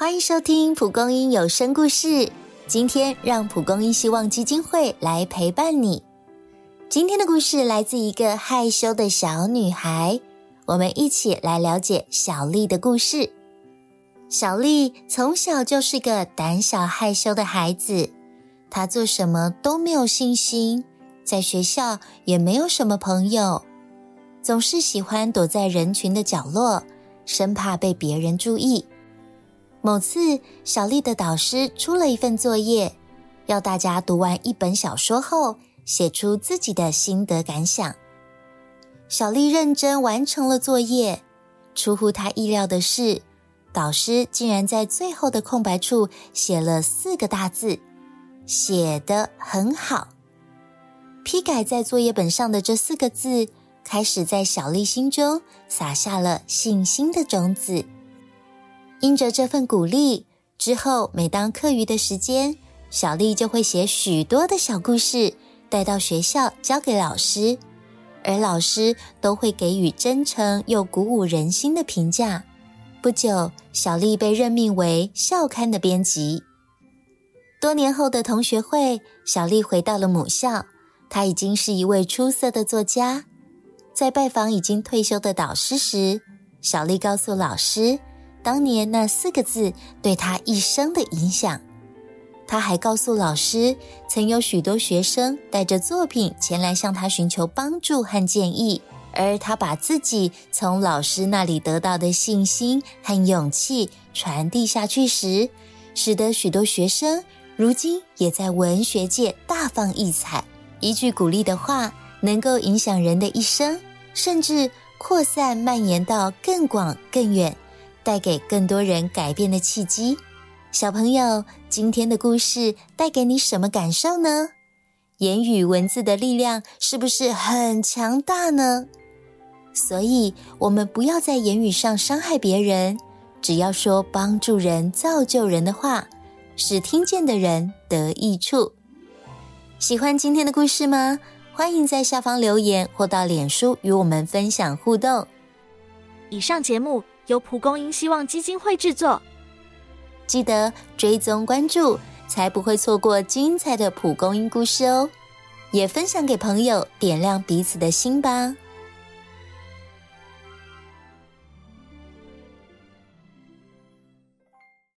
欢迎收听蒲公英有声故事。今天让蒲公英希望基金会来陪伴你。今天的故事来自一个害羞的小女孩，我们一起来了解小丽的故事。小丽从小就是个胆小害羞的孩子，她做什么都没有信心，在学校也没有什么朋友，总是喜欢躲在人群的角落，生怕被别人注意。某次，小丽的导师出了一份作业，要大家读完一本小说后，写出自己的心得感想。小丽认真完成了作业，出乎她意料的是，导师竟然在最后的空白处写了四个大字：“写得很好。”批改在作业本上的这四个字，开始在小丽心中撒下了信心的种子。因着这份鼓励，之后每当课余的时间，小丽就会写许多的小故事带到学校交给老师，而老师都会给予真诚又鼓舞人心的评价。不久，小丽被任命为校刊的编辑。多年后的同学会，小丽回到了母校，她已经是一位出色的作家。在拜访已经退休的导师时，小丽告诉老师。当年那四个字对他一生的影响，他还告诉老师，曾有许多学生带着作品前来向他寻求帮助和建议，而他把自己从老师那里得到的信心和勇气传递下去时，使得许多学生如今也在文学界大放异彩。一句鼓励的话，能够影响人的一生，甚至扩散蔓延到更广更远。带给更多人改变的契机，小朋友，今天的故事带给你什么感受呢？言语文字的力量是不是很强大呢？所以，我们不要在言语上伤害别人，只要说帮助人、造就人的话，使听见的人得益处。喜欢今天的故事吗？欢迎在下方留言或到脸书与我们分享互动。以上节目。由蒲公英希望基金会制作，记得追踪关注，才不会错过精彩的蒲公英故事哦！也分享给朋友，点亮彼此的心吧。